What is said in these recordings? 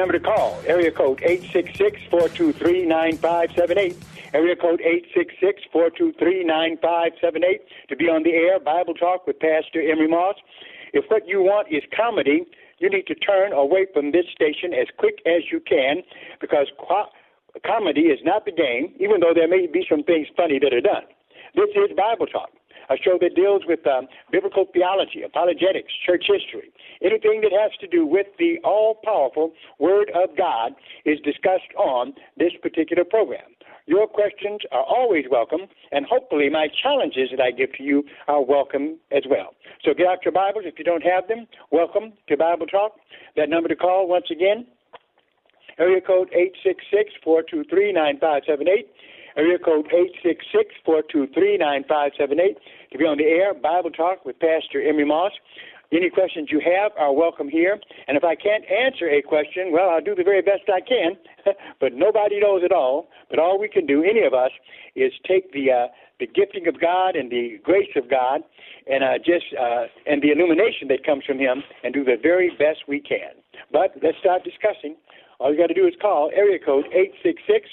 Number to call, area code 866-423-9578. Area code 866-423-9578 to be on the air, Bible Talk with Pastor Emery Moss. If what you want is comedy, you need to turn away from this station as quick as you can because comedy is not the game, even though there may be some things funny that are done. This is Bible Talk a show that deals with um, biblical theology, apologetics, church history. Anything that has to do with the all powerful Word of God is discussed on this particular program. Your questions are always welcome, and hopefully my challenges that I give to you are welcome as well. So get out your Bibles if you don't have them. Welcome to Bible Talk. That number to call once again, area code 866 423 9578. Area code 866-423-9578 to be on the air, Bible Talk with Pastor Emery Moss. Any questions you have are welcome here. And if I can't answer a question, well, I'll do the very best I can. but nobody knows it all. But all we can do, any of us, is take the uh, the gifting of God and the grace of God, and uh, just uh, and the illumination that comes from Him, and do the very best we can. But let's start discussing. All you got to do is call area code eight six six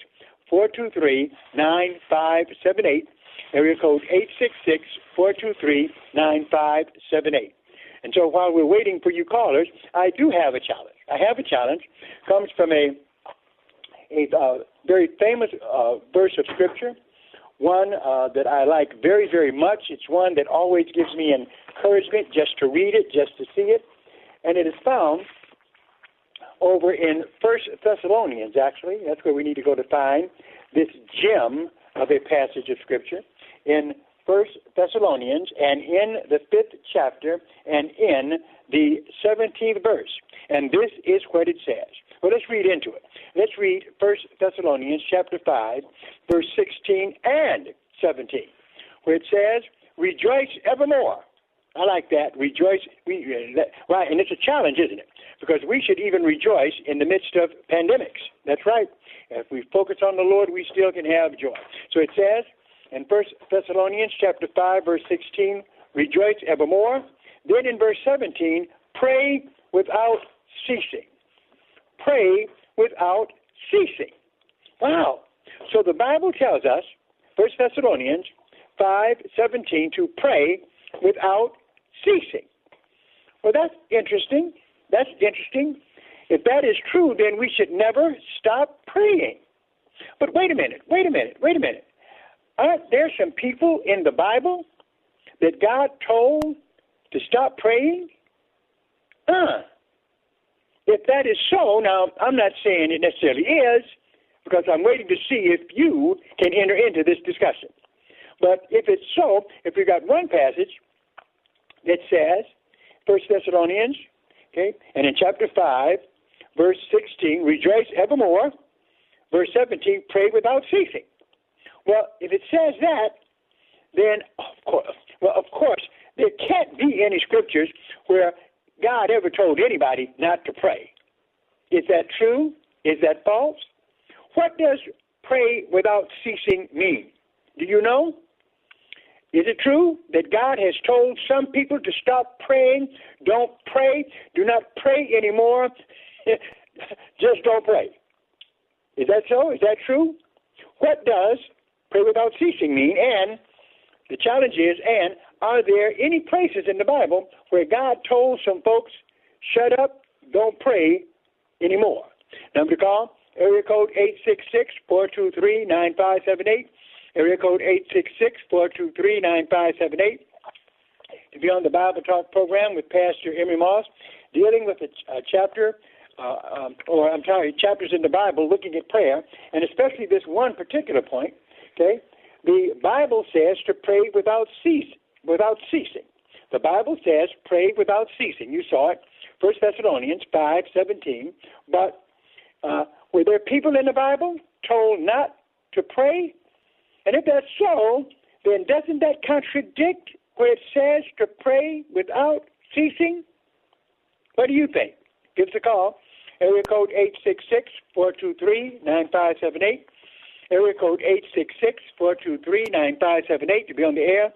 423 9578. Area code 866 423 9578. And so while we're waiting for you callers, I do have a challenge. I have a challenge. comes from a a uh, very famous uh, verse of Scripture, one uh, that I like very, very much. It's one that always gives me encouragement just to read it, just to see it. And it is found over in First Thessalonians, actually. That's where we need to go to find this gem of a passage of Scripture in First Thessalonians and in the fifth chapter and in the seventeenth verse. And this is what it says. Well, let's read into it. Let's read First Thessalonians chapter five, verse sixteen and seventeen, where it says, "Rejoice evermore." I like that. Rejoice. We, uh, right, and it's a challenge, isn't it? Because we should even rejoice in the midst of pandemics. That's right. If we focus on the Lord, we still can have joy. So it says in First Thessalonians chapter five, verse sixteen, rejoice evermore. Then in verse seventeen, pray without ceasing. Pray without ceasing. Wow. So the Bible tells us, First Thessalonians five seventeen, to pray without ceasing. Well, that's interesting. That's interesting. If that is true, then we should never stop praying. But wait a minute, wait a minute, wait a minute. Aren't there some people in the Bible that God told to stop praying? Uh. If that is so, now I'm not saying it necessarily is, because I'm waiting to see if you can enter into this discussion. But if it's so, if we got one passage that says, First Thessalonians, okay, and in chapter five, verse sixteen, rejoice evermore. Verse seventeen, pray without ceasing. Well, if it says that, then of course, well, of course, there can't be any scriptures where God ever told anybody not to pray. Is that true? Is that false? What does pray without ceasing mean? Do you know? Is it true that God has told some people to stop praying? Don't pray. Do not pray anymore. Just don't pray. Is that so? Is that true? What does pray without ceasing mean? And the challenge is, and are there any places in the Bible where God told some folks, shut up, don't pray anymore? Number to call, area code 866-423-9578. Area code 866-423-9578. To be on the Bible Talk program with Pastor Emery Moss, dealing with a, a chapter, uh, um, or I'm sorry, chapters in the Bible looking at prayer, and especially this one particular point, okay? The Bible says to pray without cease, without ceasing. The Bible says pray without ceasing. You saw it, First Thessalonians five seventeen. But uh, were there people in the Bible told not to pray? And if that's so, then doesn't that contradict where it says to pray without ceasing? What do you think? Give us a call. Area code 866 423 9578. Area code 866-423-9578 to be on the air.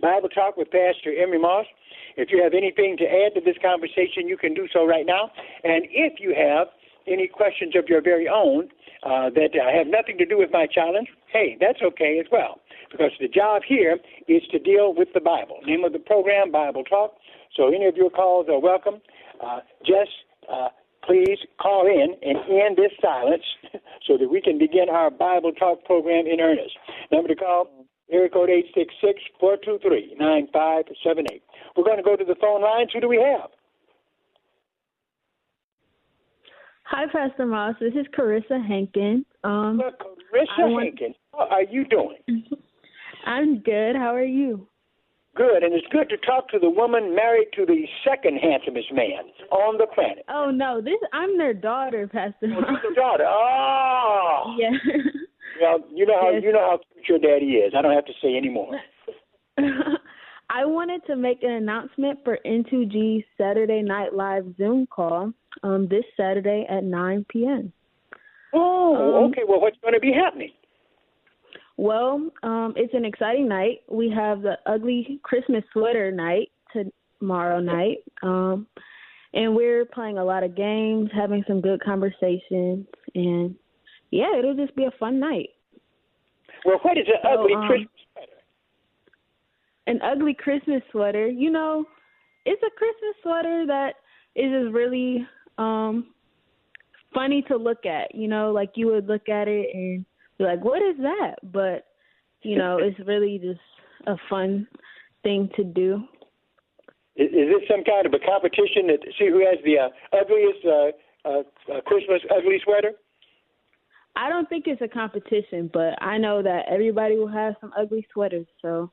Bible Talk with Pastor Emery Moss. If you have anything to add to this conversation, you can do so right now. And if you have any questions of your very own uh, that have nothing to do with my challenge, hey, that's okay as well. Because the job here is to deal with the Bible. Name of the program, Bible Talk. So any of your calls are welcome. Uh, just uh, please call in and end this silence so that we can begin our Bible Talk program in earnest. Number to call, area code 866-423-9578. We're going to go to the phone lines. Who do we have? Hi, Pastor Moss. This is Carissa Hankin. Um, well, Carissa want... Henkin, how are you doing? I'm good. How are you? Good, and it's good to talk to the woman married to the second handsomest man on the planet. Oh no, this I'm their daughter, Pastor. Moss. Oh, your daughter. Oh. Yeah. Well, you know how yes. you know how cute your daddy is. I don't have to say anymore. I wanted to make an announcement for N2G's Saturday Night Live Zoom call um, this Saturday at 9 p.m. Oh, um, okay. Well, what's going to be happening? Well, um, it's an exciting night. We have the ugly Christmas sweater night tomorrow night. Um, and we're playing a lot of games, having some good conversations, and yeah, it'll just be a fun night. Well, what is an so, ugly um, Christmas sweater? An ugly Christmas sweater, you know, it's a Christmas sweater that is just really um funny to look at. You know, like you would look at it and be like, "What is that?" But you know, it's really just a fun thing to do. Is, is this some kind of a competition to see who has the uh, ugliest uh, uh, Christmas ugly sweater? I don't think it's a competition, but I know that everybody will have some ugly sweaters. So.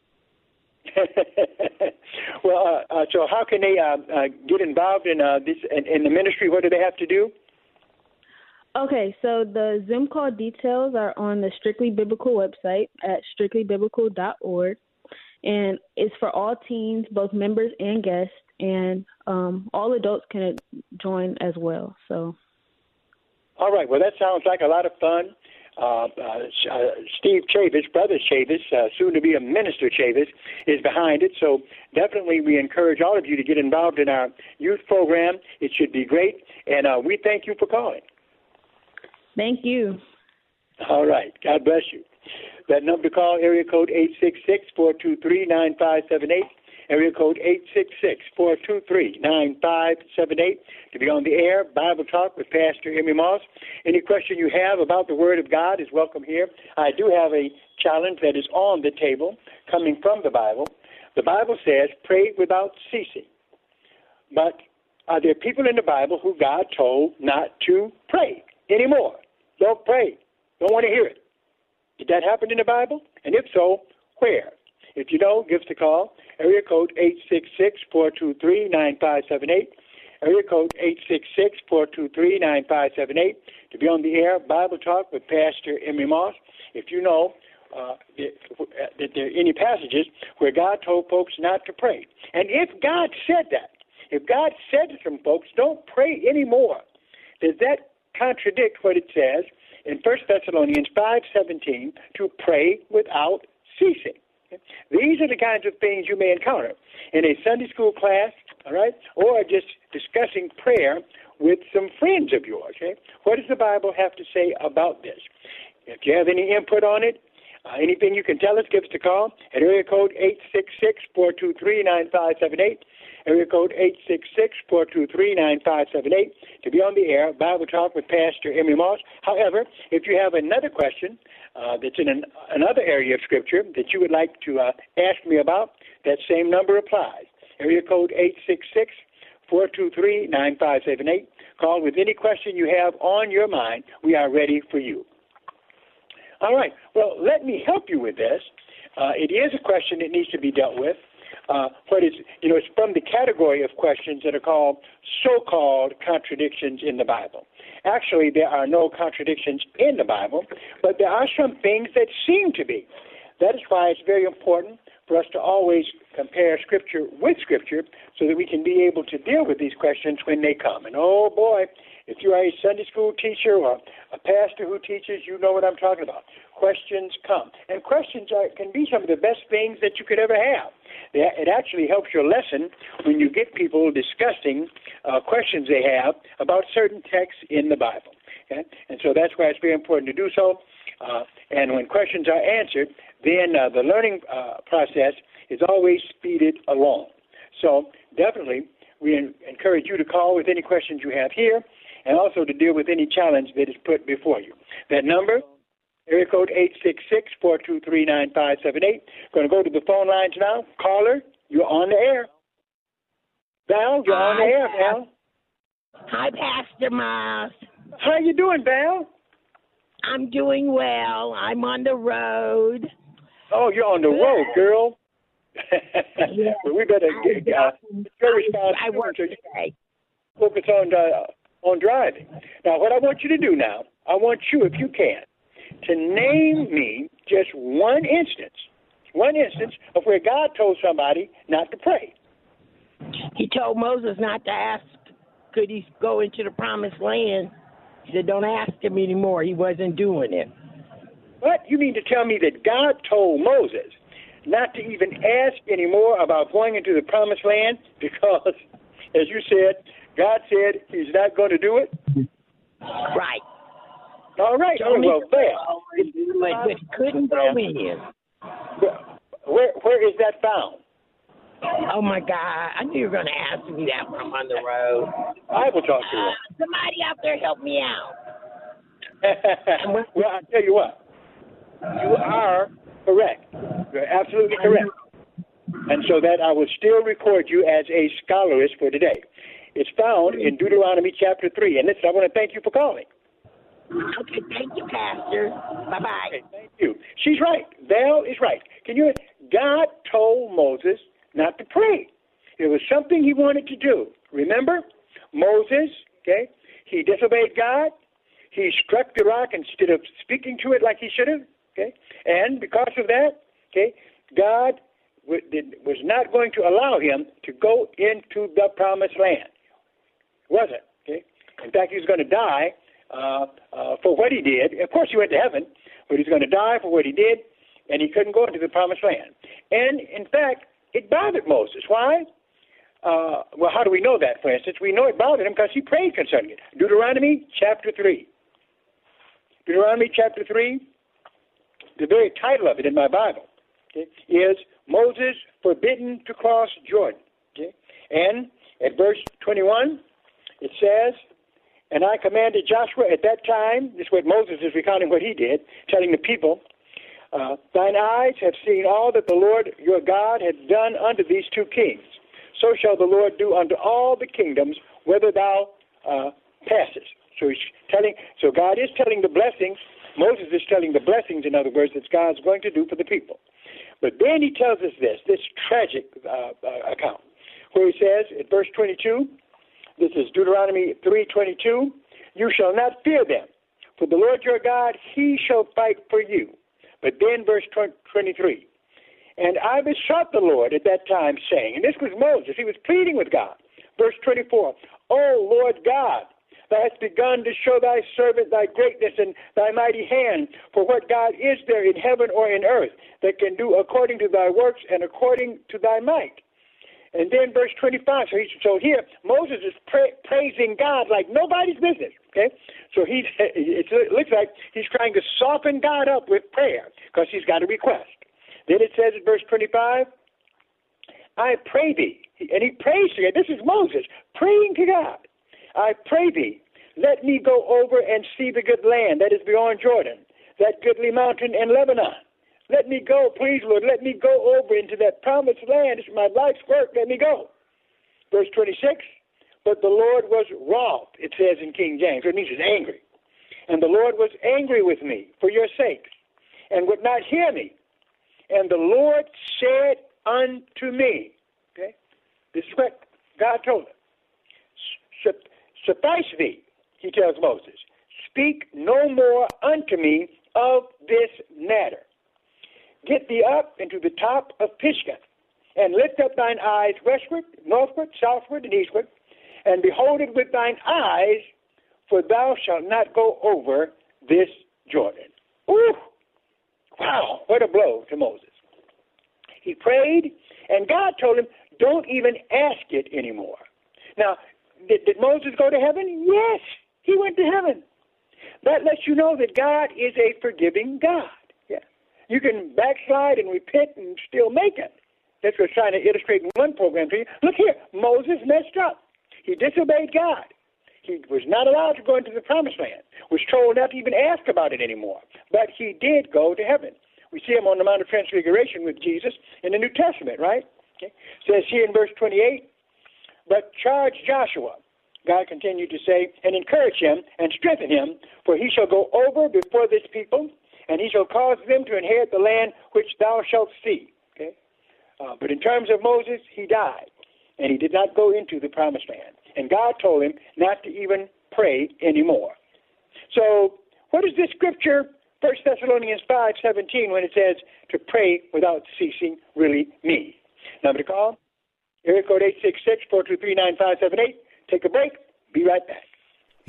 well, uh, uh, so how can they uh, uh, get involved in uh, this in, in the ministry? What do they have to do? Okay, so the Zoom call details are on the Strictly Biblical website at strictlybiblical.org. And it's for all teens, both members and guests, and um, all adults can join as well. So. All right. Well, that sounds like a lot of fun. Uh, uh, Steve Chavis, brother Chavis, uh, soon to be a minister Chavis, is behind it. So definitely, we encourage all of you to get involved in our youth program. It should be great, and uh, we thank you for calling. Thank you. All right. God bless you. That number to call, area code 866-423-9578. Area code 866-423-9578 to be on the air, Bible Talk with Pastor Emery Moss. Any question you have about the Word of God is welcome here. I do have a challenge that is on the table coming from the Bible. The Bible says, pray without ceasing. But are there people in the Bible who God told not to pray anymore? Don't pray. Don't want to hear it. Did that happen in the Bible? And if so, where? If you know, give us a call. Area code 866-423-9578. Area code 866-423-9578 to be on the air, Bible Talk with Pastor Emery Moss. If you know uh, that there are any passages where God told folks not to pray. And if God said that, if God said to some folks, don't pray anymore, does that contradict what it says in 1 Thessalonians 5:17 to pray without ceasing. These are the kinds of things you may encounter in a Sunday school class, all right, or just discussing prayer with some friends of yours. Okay? What does the Bible have to say about this? If you have any input on it, uh, anything you can tell us, give us a call at area code 866-423-9578, area code 866-423-9578 to be on the air, Bible Talk with Pastor Emery Moss. However, if you have another question uh, that's in an, another area of Scripture that you would like to uh, ask me about, that same number applies. Area code 866 423 9578. Call with any question you have on your mind. We are ready for you. All right. Well, let me help you with this. Uh, it is a question that needs to be dealt with. Uh, but it's you know it's from the category of questions that are called so-called contradictions in the Bible. Actually, there are no contradictions in the Bible, but there are some things that seem to be. That is why it's very important for us to always compare Scripture with Scripture so that we can be able to deal with these questions when they come. And oh boy, if you are a Sunday school teacher or a pastor who teaches, you know what I'm talking about. Questions come. And questions are, can be some of the best things that you could ever have. It actually helps your lesson when you get people discussing uh, questions they have about certain texts in the Bible. Okay? And so that's why it's very important to do so. Uh, and when questions are answered, then uh, the learning uh, process is always speeded along. So definitely, we encourage you to call with any questions you have here, and also to deal with any challenge that is put before you. That number, area code 866-423-9578. Going to go to the phone lines now. Caller, you're on the air. Val, you're Hi, on the air, Val. Hi, Pastor Moss. How you doing, Val? I'm doing well. I'm on the road. Oh, you're on the road, girl. yeah. well, we better get uh, response. I work today. Focus on uh, on driving. Now, what I want you to do now, I want you, if you can, to name me just one instance, one instance of where God told somebody not to pray. He told Moses not to ask, could he go into the promised land? He said, don't ask him anymore. He wasn't doing it. What? You mean to tell me that God told Moses not to even ask anymore about going into the promised land because, as you said, God said he's not going to do it? Right. All right. Oh, well, there. But, but he couldn't go in. Where, where is that found? Oh my God! I knew you were going to ask me that when I'm on the road. I will talk to you. Uh, somebody out there help me out. well, I tell you what. You are correct. You're absolutely correct. And so that I will still record you as a scholarist for today. It's found in Deuteronomy chapter 3. And listen, I want to thank you for calling. Okay, thank you, Pastor. Bye bye. Okay, thank you. She's right. Val is right. Can you? God told Moses not to pray. It was something he wanted to do. Remember? Moses, okay? He disobeyed God. He struck the rock instead of speaking to it like he should have. Okay, and because of that, okay, God was not going to allow him to go into the promised land. Wasn't okay. In fact, he was going to die uh, uh, for what he did. Of course, he went to heaven, but he's going to die for what he did, and he couldn't go into the promised land. And in fact, it bothered Moses. Why? Uh, well, how do we know that? For instance, we know it bothered him because he prayed concerning it. Deuteronomy chapter three. Deuteronomy chapter three the very title of it in my Bible okay, is Moses forbidden to cross Jordan. Okay? And at verse 21, it says, And I commanded Joshua at that time, this is what Moses is recounting what he did, telling the people, uh, Thine eyes have seen all that the Lord your God hath done unto these two kings. So shall the Lord do unto all the kingdoms, whether thou uh, passest. So he's telling. So God is telling the blessings Moses is telling the blessings, in other words, that God's going to do for the people. But then he tells us this, this tragic uh, uh, account, where he says in verse 22, this is Deuteronomy 3:22, you shall not fear them, for the Lord your God, he shall fight for you. But then verse 23, and I besought the Lord at that time, saying, and this was Moses, he was pleading with God. Verse 24, Oh Lord God, Thou hast begun to show thy servant thy greatness and thy mighty hand. For what God is there in heaven or in earth that can do according to thy works and according to thy might? And then verse 25. So, he, so here Moses is pra- praising God like nobody's business. Okay, so he it looks like he's trying to soften God up with prayer because he's got a request. Then it says in verse 25, "I pray thee," and he prays to God. This is Moses praying to God. I pray thee, let me go over and see the good land that is beyond Jordan, that goodly mountain in Lebanon let me go, please, Lord. Let me go over into that promised land. It's my life's work. Let me go. Verse 26. But the Lord was wroth, it says in King James. It means he's angry. And the Lord was angry with me for your sake and would not hear me. And the Lord said unto me, okay, this is what God told him. Suffice thee, he tells Moses, speak no more unto me of this matter. Get thee up into the top of Pisgah, and lift up thine eyes westward, northward, southward, and eastward, and behold it with thine eyes, for thou shalt not go over this Jordan. Ooh! Wow, what a blow to Moses. He prayed, and God told him, don't even ask it anymore. Now, did, did Moses go to heaven? Yes, he went to heaven. That lets you know that God is a forgiving God. You can backslide and repent and still make it. That's what I was trying to illustrate in one program to you. Look here, Moses messed up. He disobeyed God. He was not allowed to go into the promised land, was told not to even ask about it anymore. But he did go to heaven. We see him on the Mount of Transfiguration with Jesus in the New Testament, right? Okay. Says here in verse 28, but charge Joshua, God continued to say, and encourage him and strengthen him, for he shall go over before this people and he shall cause them to inherit the land which thou shalt see. Okay? Uh, but in terms of Moses, he died, and he did not go into the promised land. And God told him not to even pray anymore. So, what does this scripture, 1 Thessalonians 5 17, when it says to pray without ceasing, really mean? Number to call, area code 866 423 9578. Take a break. Be right back.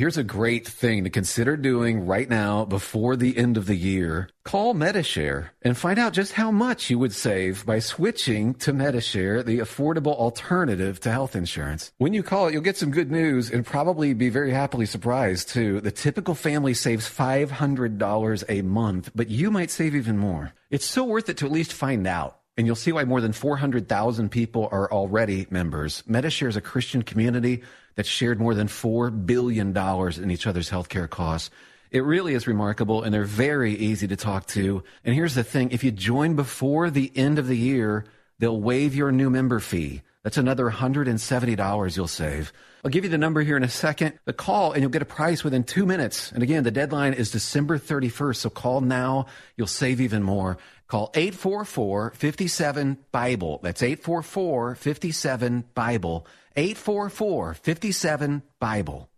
Here's a great thing to consider doing right now before the end of the year. Call Medi-Share and find out just how much you would save by switching to Medi-Share, the affordable alternative to health insurance. When you call it, you'll get some good news and probably be very happily surprised too. The typical family saves $500 a month, but you might save even more. It's so worth it to at least find out and you'll see why more than 400,000 people are already members. Medi-Share is a Christian community that shared more than $4 billion in each other's healthcare costs. It really is remarkable, and they're very easy to talk to. And here's the thing if you join before the end of the year, they'll waive your new member fee. That's another $170 you'll save. I'll give you the number here in a second. The call and you'll get a price within two minutes. And again, the deadline is December 31st. So call now. You'll save even more. Call 844 57 Bible. That's 844 57 Bible. 844 57 Bible.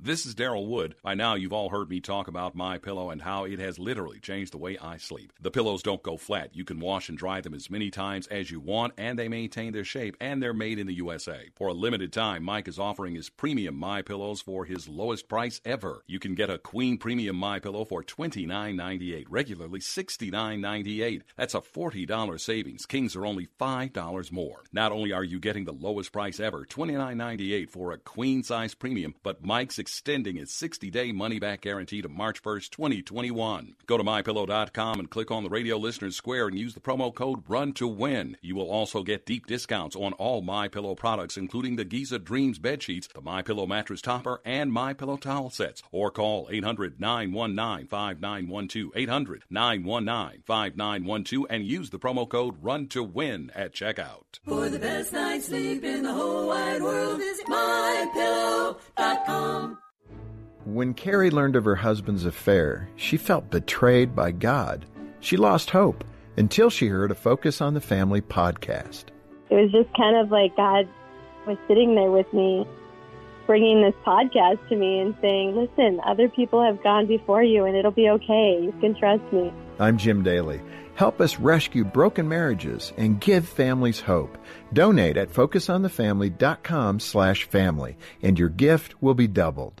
This is Daryl Wood. By now, you've all heard me talk about My Pillow and how it has literally changed the way I sleep. The pillows don't go flat. You can wash and dry them as many times as you want, and they maintain their shape, and they're made in the USA. For a limited time, Mike is offering his premium My Pillows for his lowest price ever. You can get a Queen Premium My Pillow for $29.98, regularly $69.98. That's a $40 savings. Kings are only $5 more. Not only are you getting the lowest price ever, $29.98 for a queen size premium, but Mike's extending its 60 day money back guarantee to March 1st, 2021. Go to mypillow.com and click on the radio listeners square and use the promo code RUN to win. You will also get deep discounts on all My Pillow products, including the Giza Dreams bed sheets, the My Pillow mattress topper, and My Pillow towel sets. Or call 800 919 5912. 800 919 5912 and use the promo code RUN to win at checkout. For the best night's sleep in the whole wide world, visit mypillow.com. When Carrie learned of her husband's affair, she felt betrayed by God. She lost hope until she heard a Focus on the Family podcast. It was just kind of like God was sitting there with me, bringing this podcast to me and saying, Listen, other people have gone before you and it'll be okay. You can trust me. I'm Jim Daly. Help us rescue broken marriages and give families hope. Donate at focusonthefamily.com slash family, and your gift will be doubled.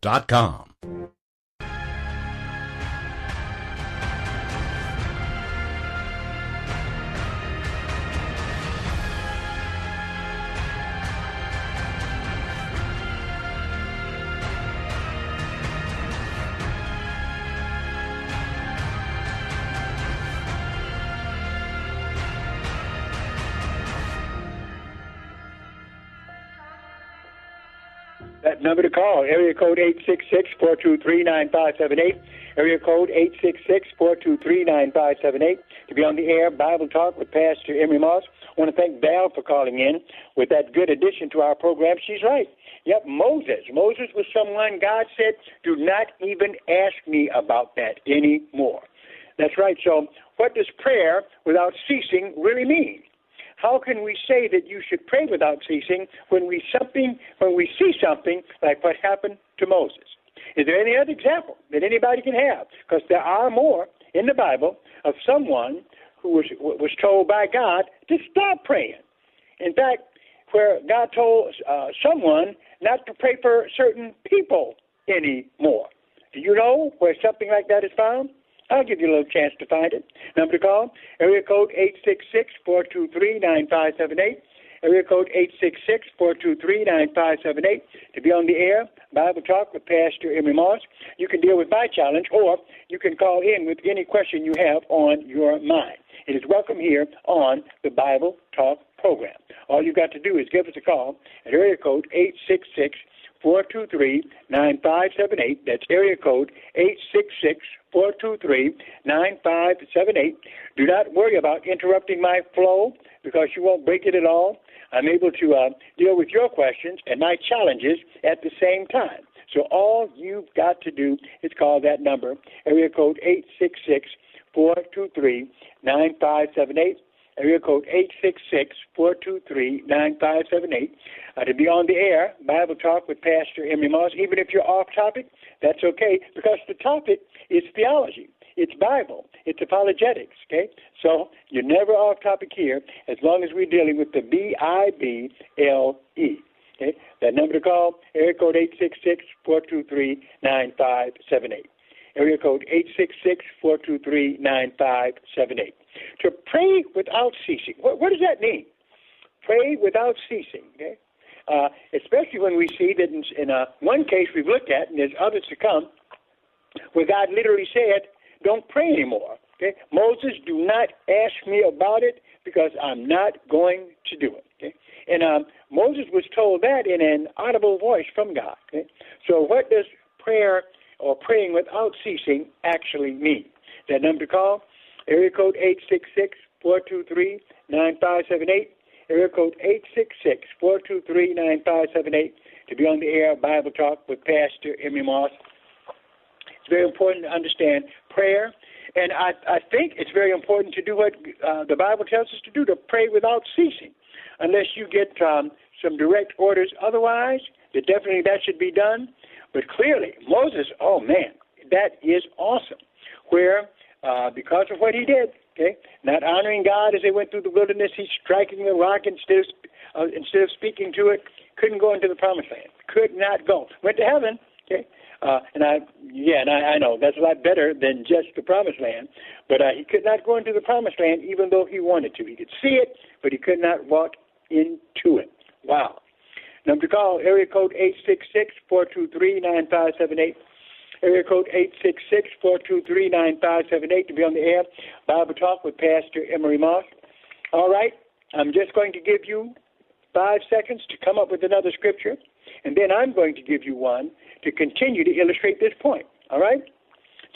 That call, area code 866-423-9578, area code 866-423-9578, to be on the air, Bible Talk with Pastor Emery Moss. I want to thank Val for calling in with that good addition to our program. She's right. Yep, Moses. Moses was someone God said, do not even ask me about that anymore. That's right. So, what does prayer without ceasing really mean? How can we say that you should pray without ceasing when we something when we see something like what happened to Moses? Is there any other example that anybody can have? Because there are more in the Bible of someone who was was told by God to stop praying. In fact, where God told uh, someone not to pray for certain people anymore. Do you know where something like that is found? I'll give you a little chance to find it. Number to call, area code 866-423-9578. Area code 866-423-9578. To be on the air, Bible Talk with Pastor Emery Moss. You can deal with my challenge, or you can call in with any question you have on your mind. It is welcome here on the Bible Talk program. All you've got to do is give us a call at area code 866 423 9578. That's area code 866 423 9578. Do not worry about interrupting my flow because you won't break it at all. I'm able to uh, deal with your questions and my challenges at the same time. So all you've got to do is call that number, area code 866 423 9578 area code 866-423-9578 uh, to be on the air, Bible Talk with Pastor Emery Moss. Even if you're off topic, that's okay because the topic is theology. It's Bible. It's apologetics, okay? So you're never off topic here as long as we're dealing with the B-I-B-L-E. Okay? That number to call, area code 866-423-9578. Area code 866-423-9578 to pray without ceasing. What, what does that mean? Pray without ceasing. Okay? Uh, especially when we see that in, in uh, one case we've looked at, and there's others to come, where God literally said, "Don't pray anymore." Okay? Moses, do not ask me about it because I'm not going to do it. Okay? And um, Moses was told that in an audible voice from God. Okay? So, what does prayer or praying without ceasing actually mean? That number to call Area code 866-423-9578. Area code 866-423-9578 to be on the air Bible Talk with Pastor Emery Moss. It's very important to understand prayer, and I, I think it's very important to do what uh, the Bible tells us to do, to pray without ceasing, unless you get um, some direct orders otherwise, that definitely that should be done. But clearly, Moses, oh man, that is awesome. Where uh, because of what he did. Okay, not honoring God as they went through the wilderness, he's striking the rock instead of uh, instead of speaking to it. Couldn't go into the promised land. Could not go. Went to heaven. Okay, uh, and I yeah, and I, I know that's a lot better than just the promised land. But uh, he could not go into the promised land, even though he wanted to. He could see it, but he could not walk into it. Wow. Number to call, area code eight six six four two three nine five seven eight area code 866-423-9578 to be on the air. Bible Talk with Pastor Emery Moss. All right, I'm just going to give you five seconds to come up with another scripture, and then I'm going to give you one to continue to illustrate this point. All right?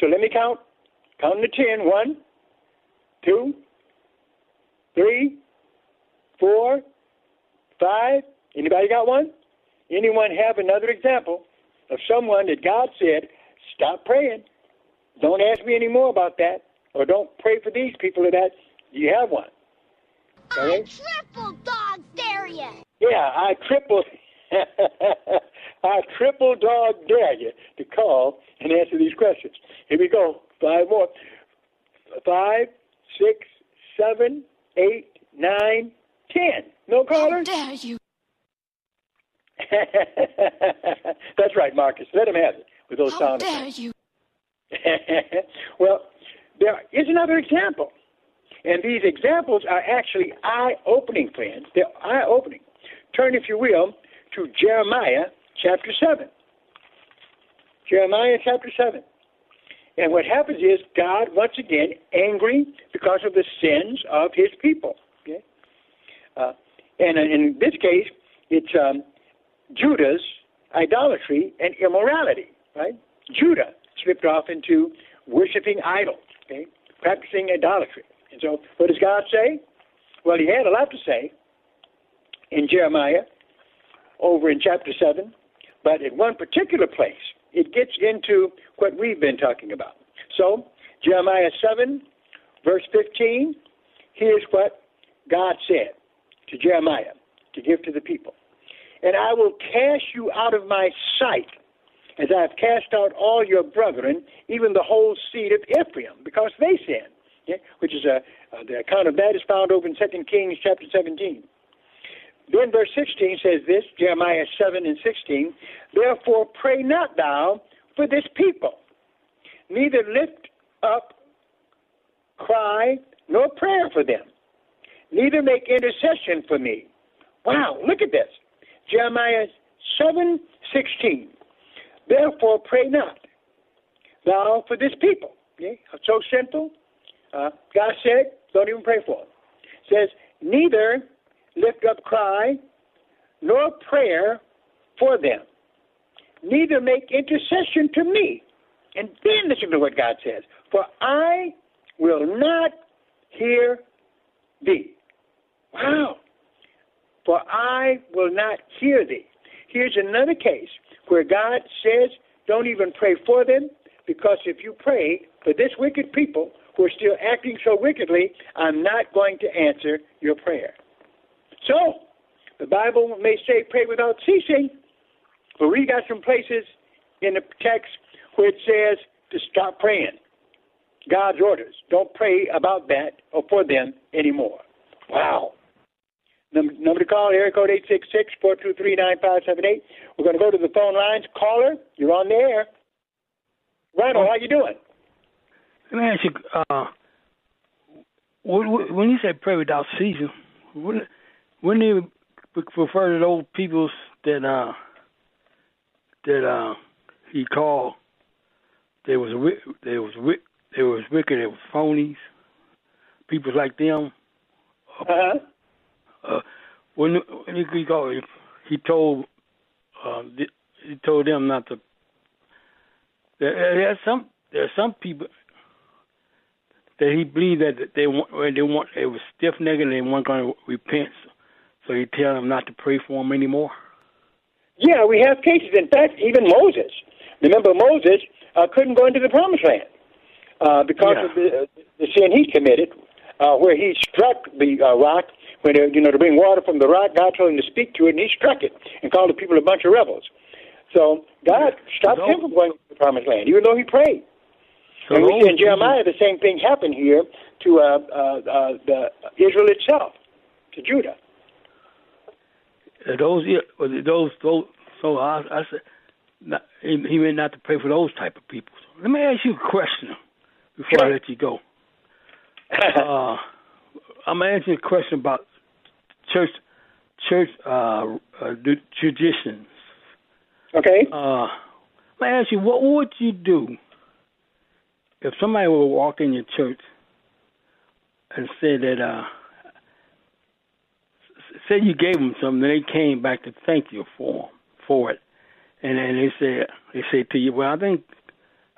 So let me count. Count to ten. One, two, three, four, five. Anybody got one? Anyone have another example of someone that God said stop praying. Don't ask me any more about that, or don't pray for these people or that. You have one. Okay? Triple dog dare you. Yeah, I triple, I triple dog dare you to call and answer these questions. Here we go. Five more. Five, six, seven, eight, nine, ten. No callers? How dare you? That's right, Marcus. Let him have it with those How sound dare effects. you? well, there is another example. And these examples are actually eye opening, friends. They're eye opening. Turn, if you will, to Jeremiah chapter 7. Jeremiah chapter 7. And what happens is God, once again, angry because of the sins of his people. Okay? Uh, and in this case, it's um, Judah's idolatry and immorality, right? Judah slipped off into worshiping idols, okay? practicing idolatry. And so, what does God say? Well, he had a lot to say in Jeremiah over in chapter 7, but in one particular place, it gets into what we've been talking about. So, Jeremiah 7, verse 15, here's what God said to Jeremiah to give to the people. And I will cast you out of my sight, as I have cast out all your brethren, even the whole seed of Ephraim, because they sinned. Okay? Which is a uh, the account of that is found over in 2 Kings chapter 17. Then verse 16 says this, Jeremiah 7 and 16, Therefore pray not thou for this people, neither lift up cry nor prayer for them, neither make intercession for me. Wow, look at this. Jeremiah 7 16. Therefore pray not thou for this people. Okay? So simple. Uh, God said, don't even pray for them. Says, neither lift up cry nor prayer for them, neither make intercession to me. And then listen to what God says. For I will not hear thee. Wow. For I will not hear thee. Here's another case where God says, don't even pray for them, because if you pray for this wicked people who are still acting so wickedly, I'm not going to answer your prayer. So, the Bible may say pray without ceasing, but we got some places in the text where it says to stop praying. God's orders. Don't pray about that or for them anymore. Wow. Number, number to call, area code 866-423-9578. We're going to go to the phone lines. Caller, you're on the air. Randall, how you doing? Let me ask you, uh, when you say pray without ceasing, wouldn't, wouldn't you refer to those people that uh, that uh, he called they was they was they was wicked, they was phonies, people like them. Uh-huh. Uh, when when he called, he told uh, he told them not to. There, there's some there's some people that he believed that they want they want it was stiff necked and they weren't going to repent, so he tell them not to pray for them anymore. Yeah, we have cases. In fact, even Moses. Remember, Moses uh, couldn't go into the promised land uh, because Yeah. of the, uh, the sin he committed, uh, where he struck the uh, rock when uh, you know to bring water from the rock. God told him to speak to it, and he struck it and called the people a bunch of rebels. So God stopped him from going to the promised land, even though he prayed. So and we see in Jeremiah the same thing happened here to uh, uh, uh, the Israel itself, to Judah. Uh, those yeah, was it those those so I, I said not, he, he meant not to pray for those type of people. Let me ask you a question before I let you go. uh, I'm asking a question about church church uh, uh, traditions. Okay. Uh, let me ask you, what would you do if somebody would walk in your church and say that uh, say you gave them something, and they came back to thank you for for it, and then they say they say to you, "Well, I think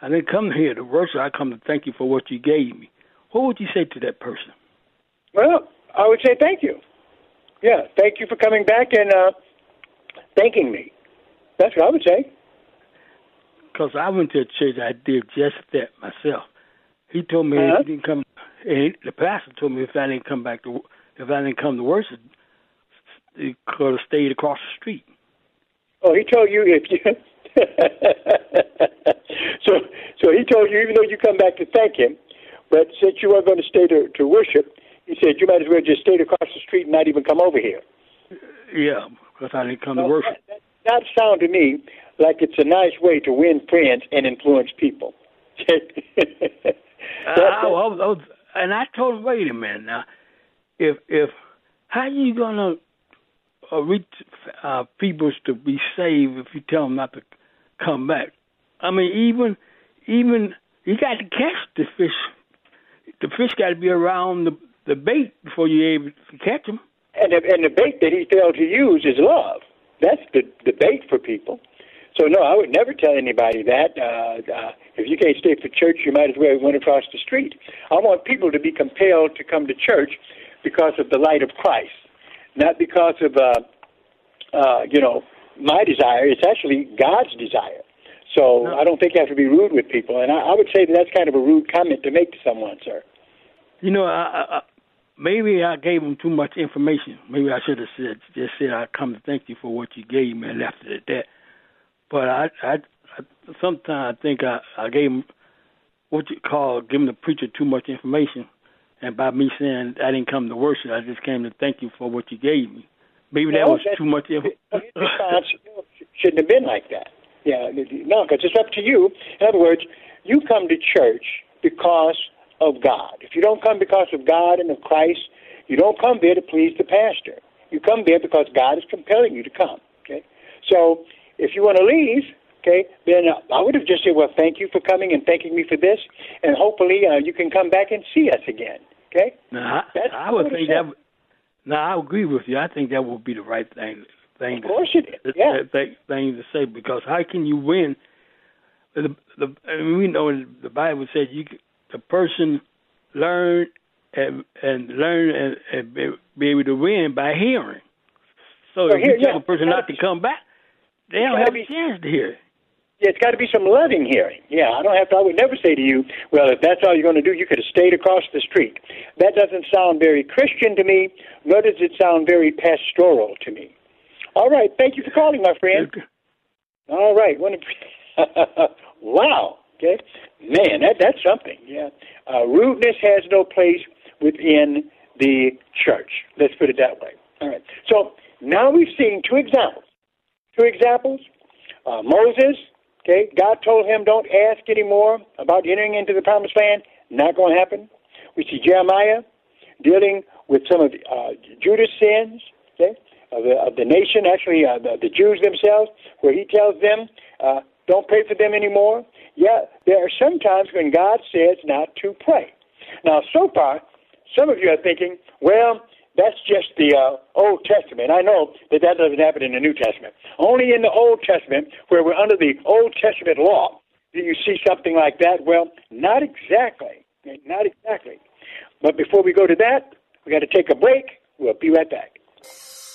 I didn't come here to worship. I come to thank you for what you gave me." What would you say to that person? Well, I would say thank you. Yeah, thank you for coming back and uh, thanking me. That's what I would say. because I went to a church. I did just that myself. He told me Uh-huh. if didn't come. And the pastor told me if I didn't come back to if I didn't come to worship, he could have stayed across the street. Oh, he told you if you. so, so he told you even though you come back to thank him, but since you weren't going to stay to, to worship, he said you might as well just stay across the street and not even come over here. Yeah, because I didn't come to worship. That, that sound to me like it's a nice way to win friends and influence people. I, I, was- I was- and I told him, wait a minute now, if if how are you gonna uh, reach uh, people to be saved if you tell them not to come back? I mean, even even you got to catch the fish. The fish got to be around the the bait before you're able to catch them. And the, and the bait that he failed to use is love. That's the the bait for people. So no, I would never tell anybody that. Uh, uh, if you can't stay for church, you might as well run across the street. I want people to be compelled to come to church because of the light of Christ, not because of uh, uh, you know my desire. It's actually God's desire. So I don't think you have to be rude with people, and I, I would say that that's kind of a rude comment to make to someone, sir. You know, I maybe I gave them too much information. Maybe I should have said just said I come to thank you for what you gave me and left it at that. But I, I, I sometimes I think I, I gave them what you call giving the preacher too much information, and by me saying I didn't come to worship, I just came to thank you for what you gave me. Maybe that No, was that- too much. Info- response shouldn't have been like that. Yeah, no, because it's up to you. In other words, you come to church because of God. If you don't come because of God and of Christ, you don't come there to please the pastor. You come there because God is compelling you to come. Okay, so if you want to leave, okay, then I would have just said, well, thank you for coming and thanking me for this, and hopefully uh, you can come back and see us again. Okay. Now, I, That's I would think that. Now, I agree with you. I think that would be the right thing. Thing Of course it is. Yeah. thing, thing to say because how can you win? The, the I mean, we know the Bible says you the person learn and and learn and, and be, be able to win by hearing. So Well, if here- you tell yeah, a person not to come back, they don't have be- a chance to hear. it. Yeah, it's got to be some loving hearing. Yeah, I don't have to. I would never say to you, "Well, if that's all you're going to do, you could have stayed across the street." That doesn't sound very Christian to me, nor does it sound very pastoral to me. All right, thank you for calling, my friend. All right, Wanna- wow. Okay, man, that that's something. Yeah, uh, rudeness has no place within the church. Let's put it that way. All right. So now we've seen two examples. Two examples. Uh, Moses, okay, God told him, don't ask anymore about entering into the promised land. Not going to happen. We see Jeremiah dealing with some of the, uh, Judah's sins, okay, of the, of the nation, actually uh, the, the Jews themselves, where he tells them, uh, don't pray for them anymore. Yeah, there are some times when God says not to pray. Now, so far, some of you are thinking, well, that's just the uh, Old Testament. I know that that doesn't happen in the New Testament. Only in the Old Testament, where we're under the Old Testament law, do you see something like that. Well, not exactly. Not exactly. But before we go to that, we got to take a break. We'll be right back.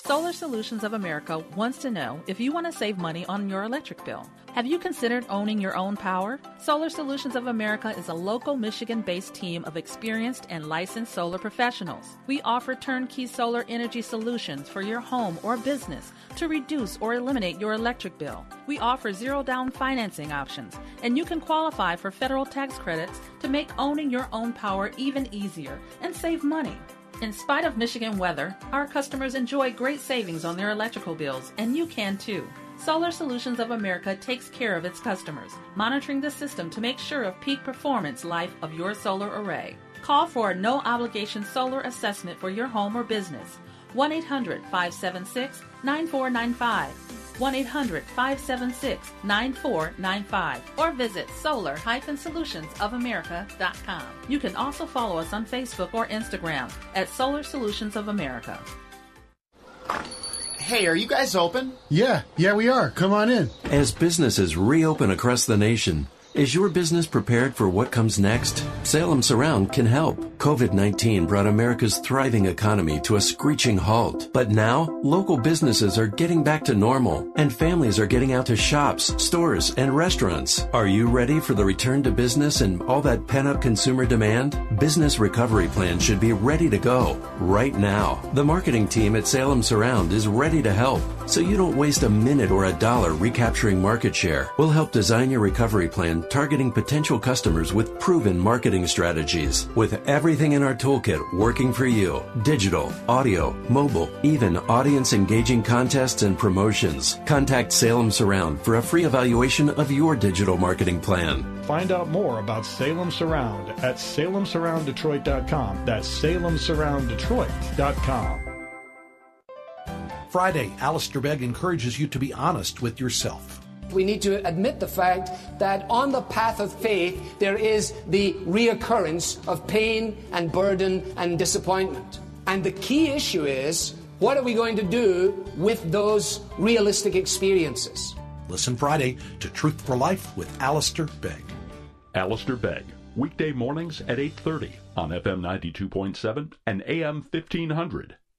Solar Solutions of America wants to know if you want to save money on your electric bill. Have you considered owning your own power? Solar Solutions of America is a local Michigan based team of experienced and licensed solar professionals. We offer turnkey solar energy solutions for your home or business to reduce or eliminate your electric bill. We offer zero down financing options, and you can qualify for federal tax credits to make owning your own power even easier and save money. In spite of Michigan weather, our customers enjoy great savings on their electrical bills, and you can too. Solar Solutions of America takes care of its customers, monitoring the system to make sure of peak performance life of your solar array. Call for a no obligation solar assessment for your home or business. 1 800 576 9495. 1 800 576 9495. Or visit solar solutionsofamerica.com. You can also follow us on Facebook or Instagram at Solar Solutions of America. Hey, are you guys open? Yeah, yeah, we are. Come on in. As businesses reopen across the nation, is your business prepared for what comes next? Salem Surround can help. COVID 19 brought America's thriving economy to a screeching halt. But now, local businesses are getting back to normal, and families are getting out to shops, stores, and restaurants. Are you ready for the return to business and all that pent up consumer demand? Business Recovery Plan should be ready to go right now. The marketing team at Salem Surround is ready to help, so you don't waste a minute or a dollar recapturing market share. We'll help design your recovery plan targeting potential customers with proven marketing strategies. With everything in our toolkit working for you digital, audio, mobile, even audience engaging contests and promotions. Contact Salem Surround for a free evaluation of your digital marketing plan. Find out more about Salem Surround at salemsurrounddetroit.com. That's salemsurrounddetroit.com. Friday, Alistair Begg encourages you to be honest with yourself. We need to admit the fact that on the path of faith, there is the reoccurrence of pain and burden and disappointment. And the key issue is what are we going to do with those realistic experiences? Listen Friday to Truth for Life with Alistair Begg. Alistair Begg, weekday mornings at 8:30 on FM 92.7 and AM 1500.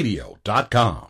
radio.com.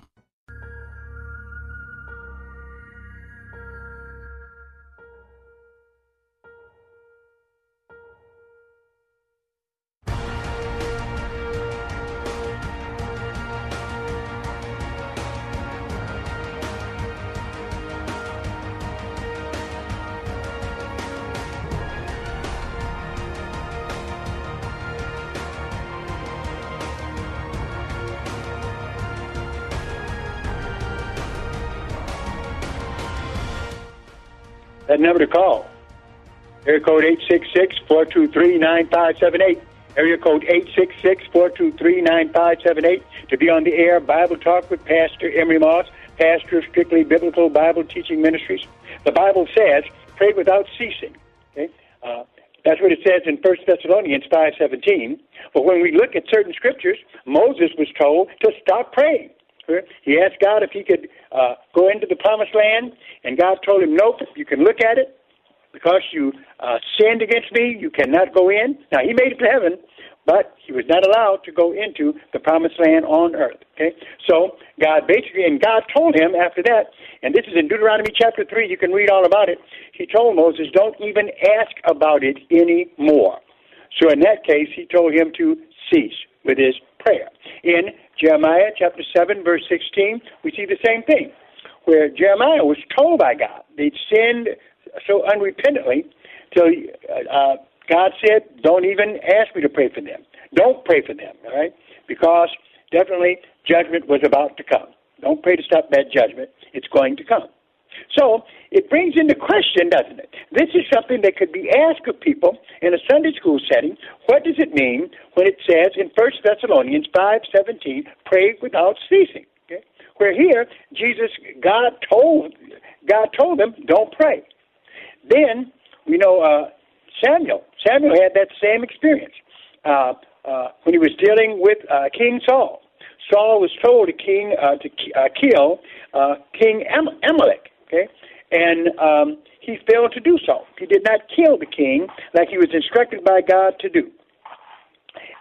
That number to call. Area code 866-423-9578. Area code 866-423-9578 to be on the air Bible Talk with Pastor Emery Moss, pastor of Strictly Biblical Bible Teaching Ministries. The Bible says, pray without ceasing. Okay? Uh, that's what it says in 1 Thessalonians 5.17. But when we look at certain scriptures, Moses was told to stop praying. He asked God if he could uh, go into the promised land, and God told him, Nope, you can look at it. Because you uh, sinned against me, you cannot go in. Now, he made it to heaven, but he was not allowed to go into the promised land on earth. Okay? So, God basically, and God told him after that, and this is in Deuteronomy chapter 3, you can read all about it. He told Moses, Don't even ask about it anymore. So, in that case, he told him to cease with his prayer. In Jeremiah chapter 7, verse 16, we see the same thing, where Jeremiah was told by God they'd sinned so unrepentantly till uh, God said, Don't even ask me to pray for them. Don't pray for them, all right? Because definitely judgment was about to come. Don't pray to stop that judgment. It's going to come. So it brings into question, doesn't it? This is something that could be asked of people in a Sunday school setting. What does it mean when it says in 1 Thessalonians 5:17, "Pray without ceasing"? Okay? Where here Jesus, God told God told them, "Don't pray." Then we know uh, Samuel. Samuel had that same experience uh, uh, when he was dealing with uh, King Saul. Saul was told to king uh, to uh, kill King Am- Amalek. Okay, and um, he failed to do so. He did not kill the king like he was instructed by God to do.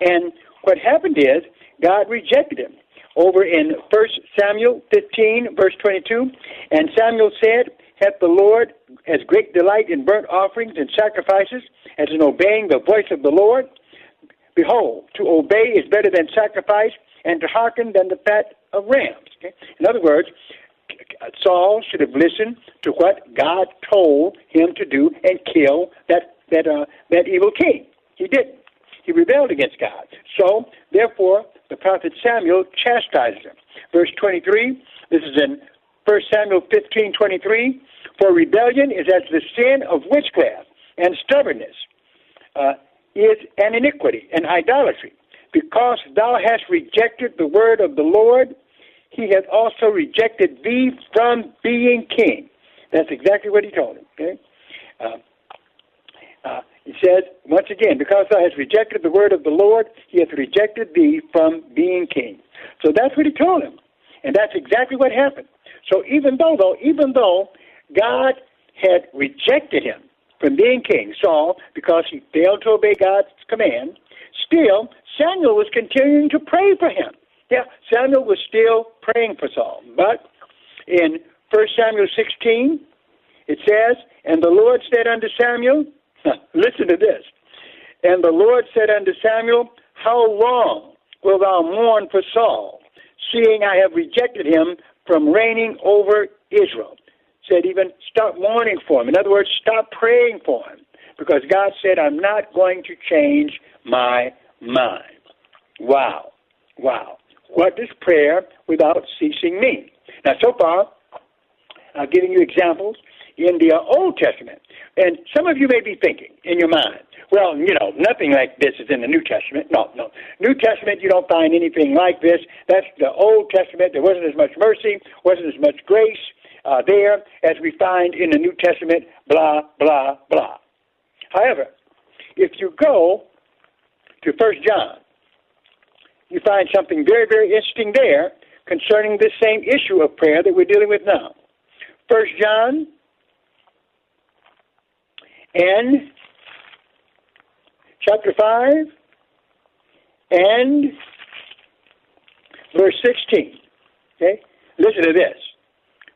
And what happened is God rejected him. Over in 1 Samuel 15, verse 22, and Samuel said, Hath the Lord as great delight in burnt offerings and sacrifices as in obeying the voice of the Lord? Behold, to obey is better than sacrifice, and to hearken than the fat of rams. Okay? In other words, Saul should have listened to what God told him to do and kill that that uh, that evil king. He didn't. He rebelled against God. So, therefore, the prophet Samuel chastises him. Verse 23. This is in 1 Samuel 15:23. For rebellion is as the sin of witchcraft, and stubbornness uh, is an iniquity, an idolatry. Because thou hast rejected the word of the Lord, he hath also rejected thee from being king. That's exactly what he told him. Okay? Uh, uh, he says, once again, because thou hast rejected the word of the Lord, he hath rejected thee from being king. So that's what he told him. And that's exactly what happened. So even though, though, even though God had rejected him from being king, Saul, because he failed to obey God's command, still Samuel was continuing to pray for him. Yeah, Samuel was still praying for Saul. But in 1 Samuel 16, it says, And the Lord said unto Samuel, listen to this, And the Lord said unto Samuel, How long wilt thou mourn for Saul, seeing I have rejected him from reigning over Israel? Said even stop mourning for him. In other words, stop praying for him. Because God said, I'm not going to change my mind. Wow. Wow. What does prayer without ceasing mean? Now, so far, I'm giving you examples in the Old Testament. And some of you may be thinking in your mind, well, you know, nothing like this is in the New Testament. No, no. New Testament, you don't find anything like this. That's the Old Testament. There wasn't as much mercy, wasn't as much grace uh, there as we find in the New Testament, blah, blah, blah. However, if you go to First John, you find something very, very interesting there concerning this same issue of prayer that we're dealing with now. First John and chapter 5 and verse 16. Okay? Listen to this.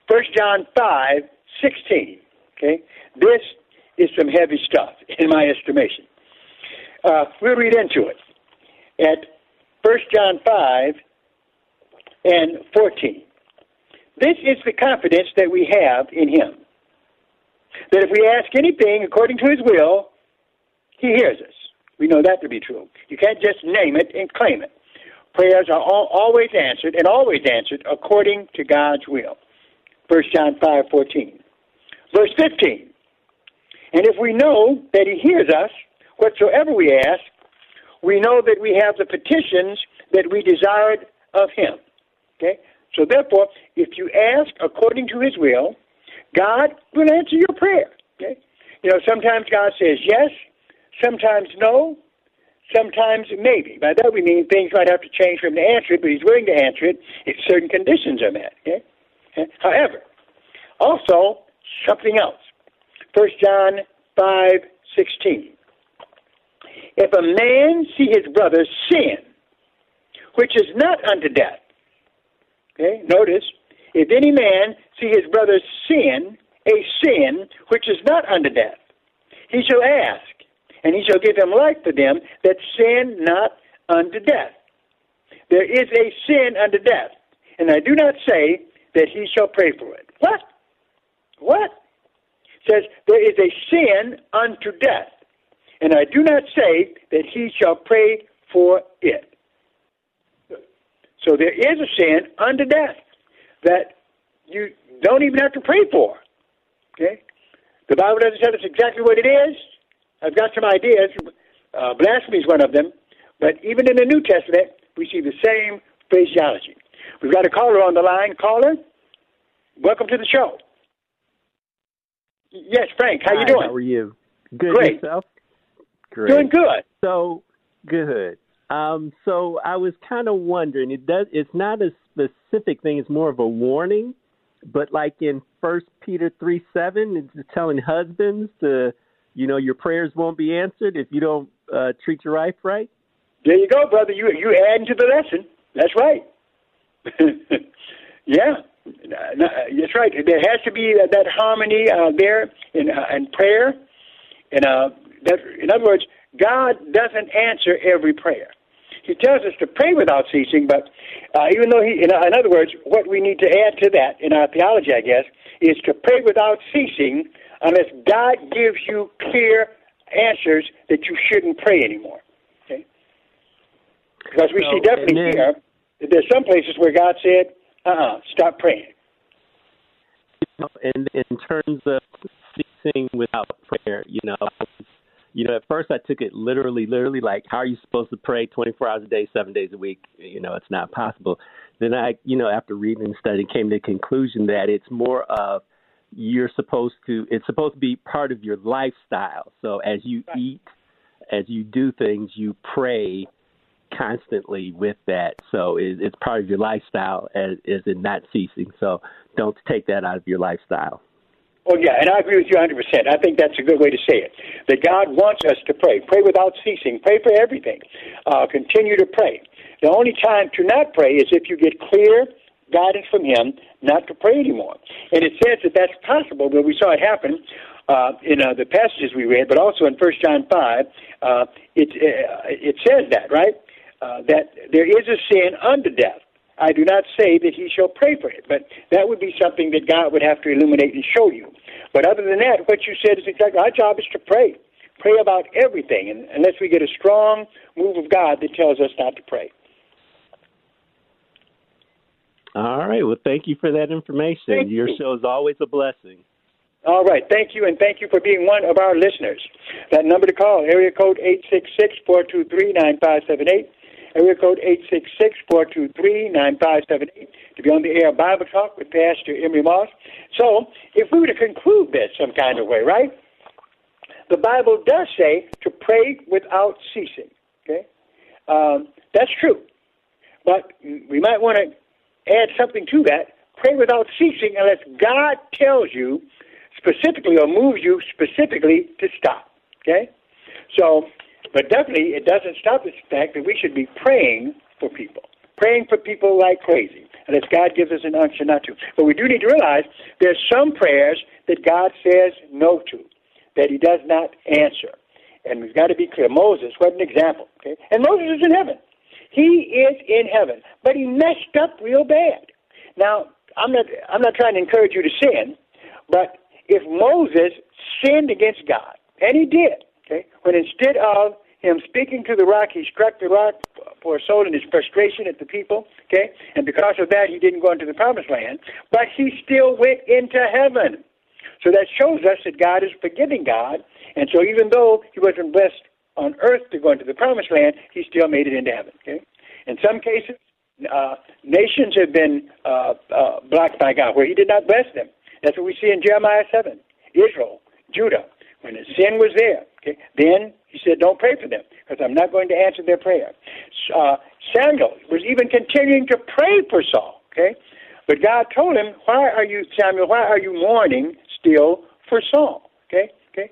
First John 5, 16. Okay? This is some heavy stuff, in my estimation. Uh, we'll read into it. At 1 John 5 and 14. This is the confidence that we have in Him. That if we ask anything according to His will, He hears us. We know that to be true. You can't just name it and claim it. Prayers are all, always answered and always answered according to God's will. 1 John 5 14. Verse 15. And if we know that He hears us, whatsoever we ask, we know that we have the petitions that we desired of him. Okay? So therefore, if you ask according to his will, God will answer your prayer. Okay? You know, sometimes God says yes, sometimes no, sometimes maybe. By that we mean things might have to change for him to answer it, but he's willing to answer it if certain conditions are met. Okay? okay? However, also something else. First John five sixteen. If a man see his brother sin, which is not unto death, okay, notice, if any man see his brother sin, a sin which is not unto death, he shall ask, and he shall give him life for them that sin not unto death. There is a sin unto death, and I do not say that he shall pray for it. What? What? Says there is a sin unto death. And I do not say that he shall pray for it. So there is a sin unto death that you don't even have to pray for. Okay? The Bible doesn't tell us exactly what it is. I've got some ideas. Uh, blasphemy is one of them. But even in the New Testament, we see the same phraseology. We've got a caller on the line. Caller, welcome to the show. Yes, Frank. How Hi, you doing? How are you? Good. Great. Yourself? Great. Doing good. So good. Um, so I was kind of wondering. It does. It's not a specific thing. It's more of a warning. But like in First Peter three seven, it's telling husbands to, you know, your prayers won't be answered if you don't uh, treat your wife right. There you go, brother. You you adding to the lesson. That's right. yeah, that's right. There has to be that, that harmony uh, there in uh, in prayer, and uh, that in other words, God doesn't answer every prayer. He tells us to pray without ceasing, but uh, even though he, in, in other words, what we need to add to that in our theology, I guess, is to pray without ceasing unless God gives you clear answers that you shouldn't pray anymore. Okay? Because we So, see definitely then- here that there's some places where God said, uh-uh, stop praying. And in terms of ceasing without prayer, you know, you know, at first I took it literally, literally, like, how are you supposed to pray 24 hours a day, seven days a week? You know, it's not possible. Then I, you know, after reading and studying, came to the conclusion that it's more of you're supposed to, it's supposed to be part of your lifestyle. So as you right. eat, as you do things, you pray constantly with that. So it, it's part of your lifestyle as, as in not ceasing. So don't take that out of your lifestyle. Oh, yeah, and I agree with you 100%. I think that's a good way to say it. That God wants us to pray. Pray without ceasing. Pray for everything. Uh, continue to pray. The only time to not pray is if you get clear guidance from Him not to pray anymore. And it says that that's possible, but we saw it happen uh, in uh, the passages we read, but also in 1 John 5. Uh, it, uh, it says that, right? Uh, that there is a sin unto death. I do not say that he shall pray for it, but that would be something that God would have to illuminate and show you. But other than that, what you said is exactly our job is to pray. Pray about everything, and unless we get a strong move of God that tells us not to pray. All right. Well, thank you for that information. Thank Your you. show is always a blessing. All right. Thank you, and thank you for being one of our listeners. That number to call, area code eight six six four two three nine five seven eight. Area code 866-423-9578 to be on the air Bible Talk with Pastor Emery Moss. So, if we were to conclude this some kind of way, right? The Bible does say to pray without ceasing. Okay, um, that's true. But we might want to add something to that. Pray without ceasing unless God tells you specifically or moves you specifically to stop. Okay, so but definitely, it doesn't stop the fact that we should be praying for people, praying for people like crazy, unless God gives us an unction not to. But we do need to realize there's some prayers that God says no to, that He does not answer. And we've got to be clear. Moses, what an example. Okay? And Moses is in heaven. He is in heaven, but he messed up real bad. Now, I'm not I'm not trying to encourage you to sin, but if Moses sinned against God, and he did, okay, when instead of him speaking to the rock, he struck the rock for a soul in his frustration at the people, okay? And because of that, he didn't go into the promised land, but he still went into heaven. So that shows us that God is forgiving God, and so even though he wasn't blessed on earth to go into the promised land, he still made it into heaven, okay? In some cases, uh, nations have been uh, uh, blocked by God, where he did not bless them. That's what we see in Jeremiah 7. Israel, Judah, when the sin was there, okay, then he said, Don't pray for them because I'm not going to answer their prayer. Uh, Samuel was even continuing to pray for Saul. Okay, but God told him, Why are you, Samuel, why are you mourning still for Saul? Okay, okay,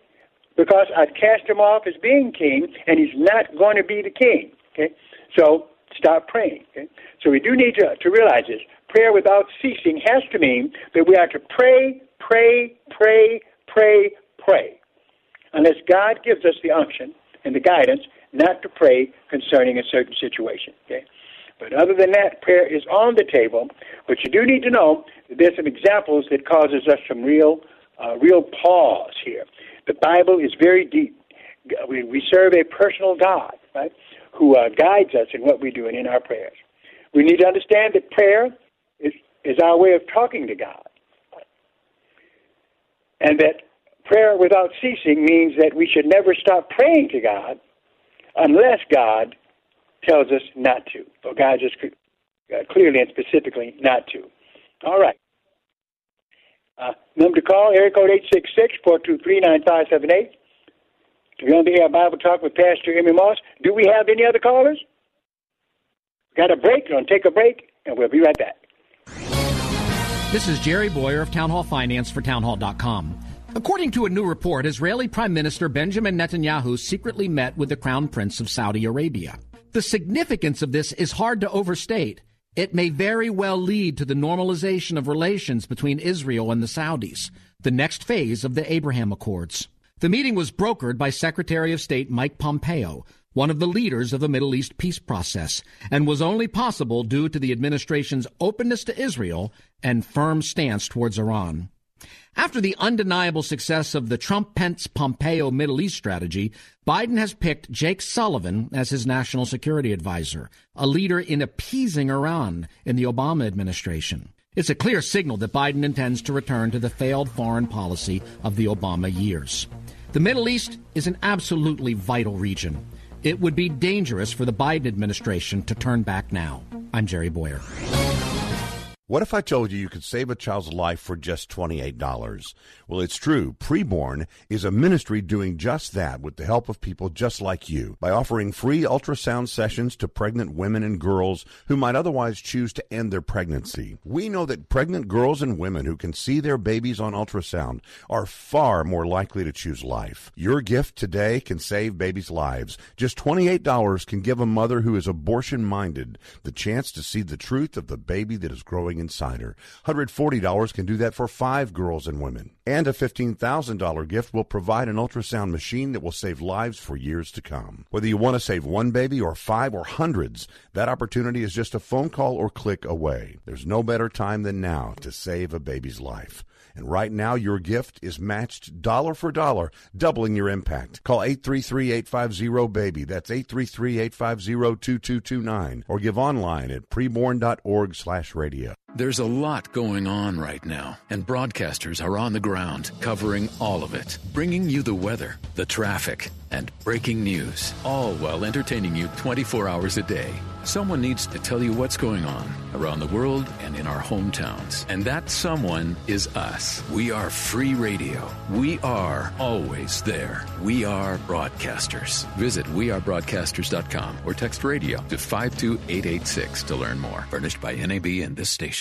because I've cast him off as being king and he's not going to be the king. Okay, so stop praying. Okay? So we do need to, to realize this. Prayer without ceasing has to mean that we are to pray, pray, pray, pray, pray unless God gives us the unction and the guidance not to pray concerning a certain situation. Okay? But other than that, prayer is on the table. But you do need to know that there's some examples that causes us some real, uh, real pause here. The Bible is very deep. We, we serve a personal God, right, who uh, guides us in what we do and in our prayers. We need to understand that prayer is, is our way of talking to God. And that prayer without ceasing means that we should never stop praying to God unless God tells us not to, or God just uh, clearly and specifically not to. All right. Uh, number to call, area code 866-423-9578. To be on the air Bible Talk with Pastor Emery Moss. Do we have any other callers? Got a break? Going to take a break, and we'll be right back. This is Jerry Bowyer of Town Hall Finance for townhall.com. According to a new report, Israeli Prime Minister Benjamin Netanyahu secretly met with the Crown Prince of Saudi Arabia. The significance of this is hard to overstate. It may very well lead to the normalization of relations between Israel and the Saudis, the next phase of the Abraham Accords. The meeting was brokered by Secretary of State Mike Pompeo, one of the leaders of the Middle East peace process, and was only possible due to the administration's openness to Israel and firm stance towards Iran. After the undeniable success of the Trump Pence Pompeo Middle East strategy, Biden has picked Jake Sullivan as his national security advisor, a leader in appeasing Iran in the Obama administration. It's a clear signal that Biden intends to return to the failed foreign policy of the Obama years. The Middle East is an absolutely vital region. It would be dangerous for the Biden administration to turn back now. I'm Jerry Bowyer. What if I told you you could save a child's life for just $28? Well, it's true. Preborn is a ministry doing just that with the help of people just like you by offering free ultrasound sessions to pregnant women and girls who might otherwise choose to end their pregnancy. We know that pregnant girls and women who can see their babies on ultrasound are far more likely to choose life. Your gift today can save babies' lives. Just $28 can give a mother who is abortion minded the chance to see the truth of the baby that is growing Insider. $140 can do that for five girls and women. And a $15,000 gift will provide an ultrasound machine that will save lives for years to come. Whether you want to save one baby or five or hundreds, that opportunity is just a phone call or click away. There's no better time than now to save a baby's life. And right now, your gift is matched dollar for dollar, doubling your impact. Call 833-850-BABY. That's 833-850-2229. Or give online at preborn.org slash radio. There's a lot going on right now, and broadcasters are on the ground covering all of it, bringing you the weather, the traffic, and breaking news, all while entertaining you 24 hours a day. Someone needs to tell you what's going on around the world and in our hometowns. And that someone is us. We are free radio. We are always there. We are broadcasters. Visit wearebroadcasters.com or text radio to 52886 to learn more. Furnished by NAB and this station.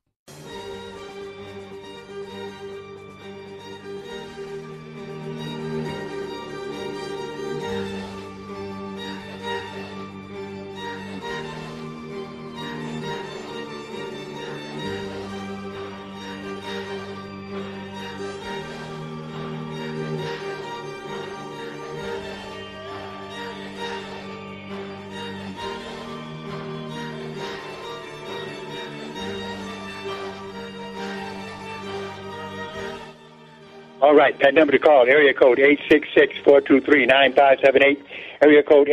right, that number to call, area code 866-423-9578, area code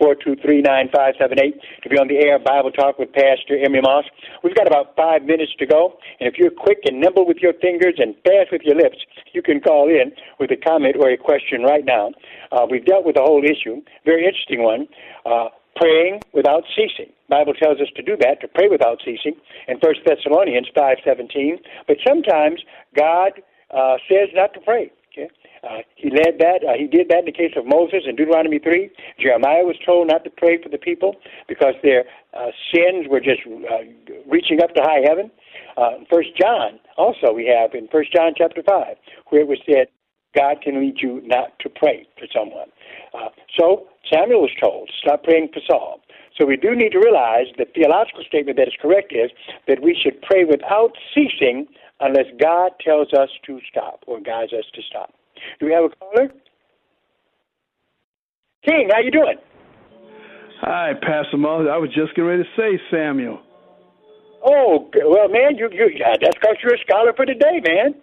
866-423-9578 to be on the air Bible Talk with Pastor Emery Moss. We've got about five minutes to go, and if you're quick and nimble with your fingers and fast with your lips, you can call in with a comment or a question right now. Uh, we've dealt with the whole issue, very interesting one, uh, praying without ceasing. Bible tells us to do that, to pray without ceasing in 1 Thessalonians 5.17. But sometimes God uh, says not to pray. Okay? Uh, he led that. Uh, he did that in the case of Moses in Deuteronomy 3. Jeremiah was told not to pray for the people because their uh, sins were just uh, reaching up to high heaven. Uh, First John, also we have in First John chapter 5, where it was said, God can lead you not to pray for someone. Uh, so Samuel was told, stop praying for Saul. So we do need to realize the theological statement that is correct is that we should pray without ceasing unless God tells us to stop or guides us to stop. Do we have a caller? King, how you doing? Hi, Pastor Moss. I was just getting ready to say Samuel. Oh, well, man, you, you yeah, that's because you're a scholar for today, man.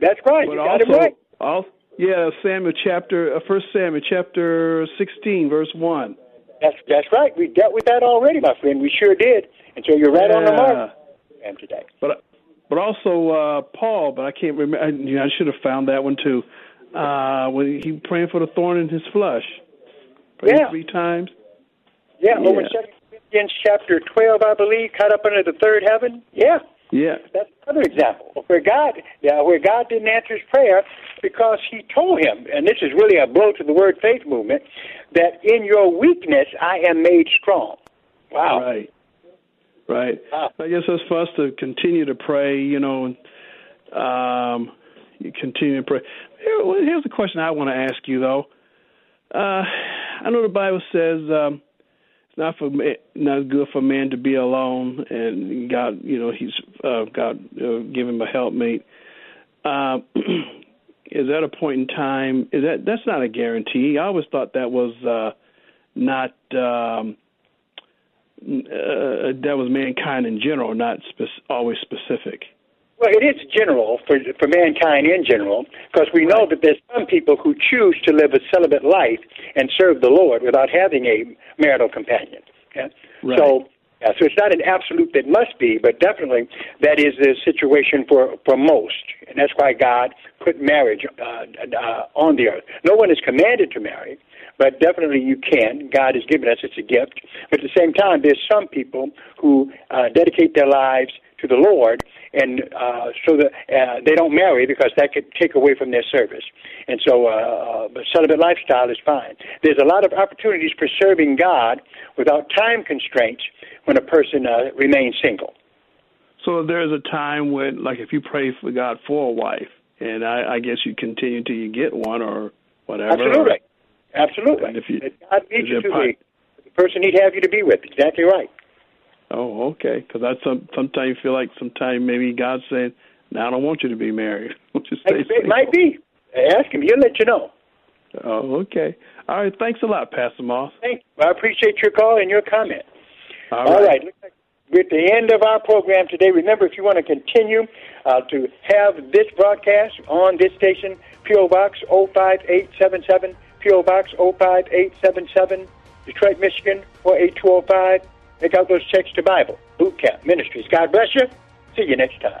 That's right. But you got also, it right. Also, yeah, Samuel chapter, uh, First Samuel chapter sixteen, verse one. That's that's right. We dealt with that already, my friend. We sure did. And so you're right on the mark. And today. But but also uh, Paul, but I can't remember. I, you know, I should have found that one too. Uh, when he praying for the thorn in his flesh, prayed Yeah. three times. Yeah, over Yeah. Corinthians chapter twelve, I believe, cut up under the third heaven. Yeah. Yeah, That's another example where God, yeah, where God didn't answer his prayer because He told him, and this is really a blow to the Word Faith movement, that in your weakness I am made strong. Wow. Right. Right. I guess that's for us to continue to pray. You know, um, you continue to pray. Here, here's the question I want to ask you, though. Uh, I know the Bible says um, it's not for not good for man to be alone, and God, you know, He's uh, God uh, give him a helpmate. Uh, is that a point in time? Is that that's not a guarantee? I always thought that was uh, not um, uh, that was mankind in general, not spe- always specific. Well, it is general for for mankind in general, because we know that there's some people who choose to live a celibate life and serve the Lord without having a marital companion. Yeah? Right. So, yeah, so it's not an absolute that must be, but definitely that is the situation for for most, and that's why God put marriage uh, uh, on the earth. No one is commanded to marry, but definitely you can. God has given us; it's a gift. But at the same time, there's some people who uh, dedicate their lives to the Lord, and uh, so that uh, they don't marry because that could take away from their service. And so, uh, the celibate lifestyle is fine. There's a lot of opportunities for serving God without time constraints when a person uh, remains single. So there's a time when, like, if you pray for God for a wife, and I, I guess you continue till you get one or whatever. Absolutely, absolutely. And if you, God leads you to part- the, the person He'd have you to be with. Exactly right. Oh, okay. Because I some sometimes feel like sometimes maybe God's saying, "Now I don't want you to be married. Want you stay It, it single." might be. Ask Him; He'll let you know. Oh, okay. All right. Thanks a lot, Pastor Moss. Thank you. I appreciate your call and your comment. All All right. right. We're at the end of our program today. Remember, if you want to continue uh, to have this broadcast on this station, P.O. Box 05877, P.O. Box 05877, Detroit, Michigan 48205. Make out those checks to Bible, Boot Camp Ministries. God bless you. See you next time.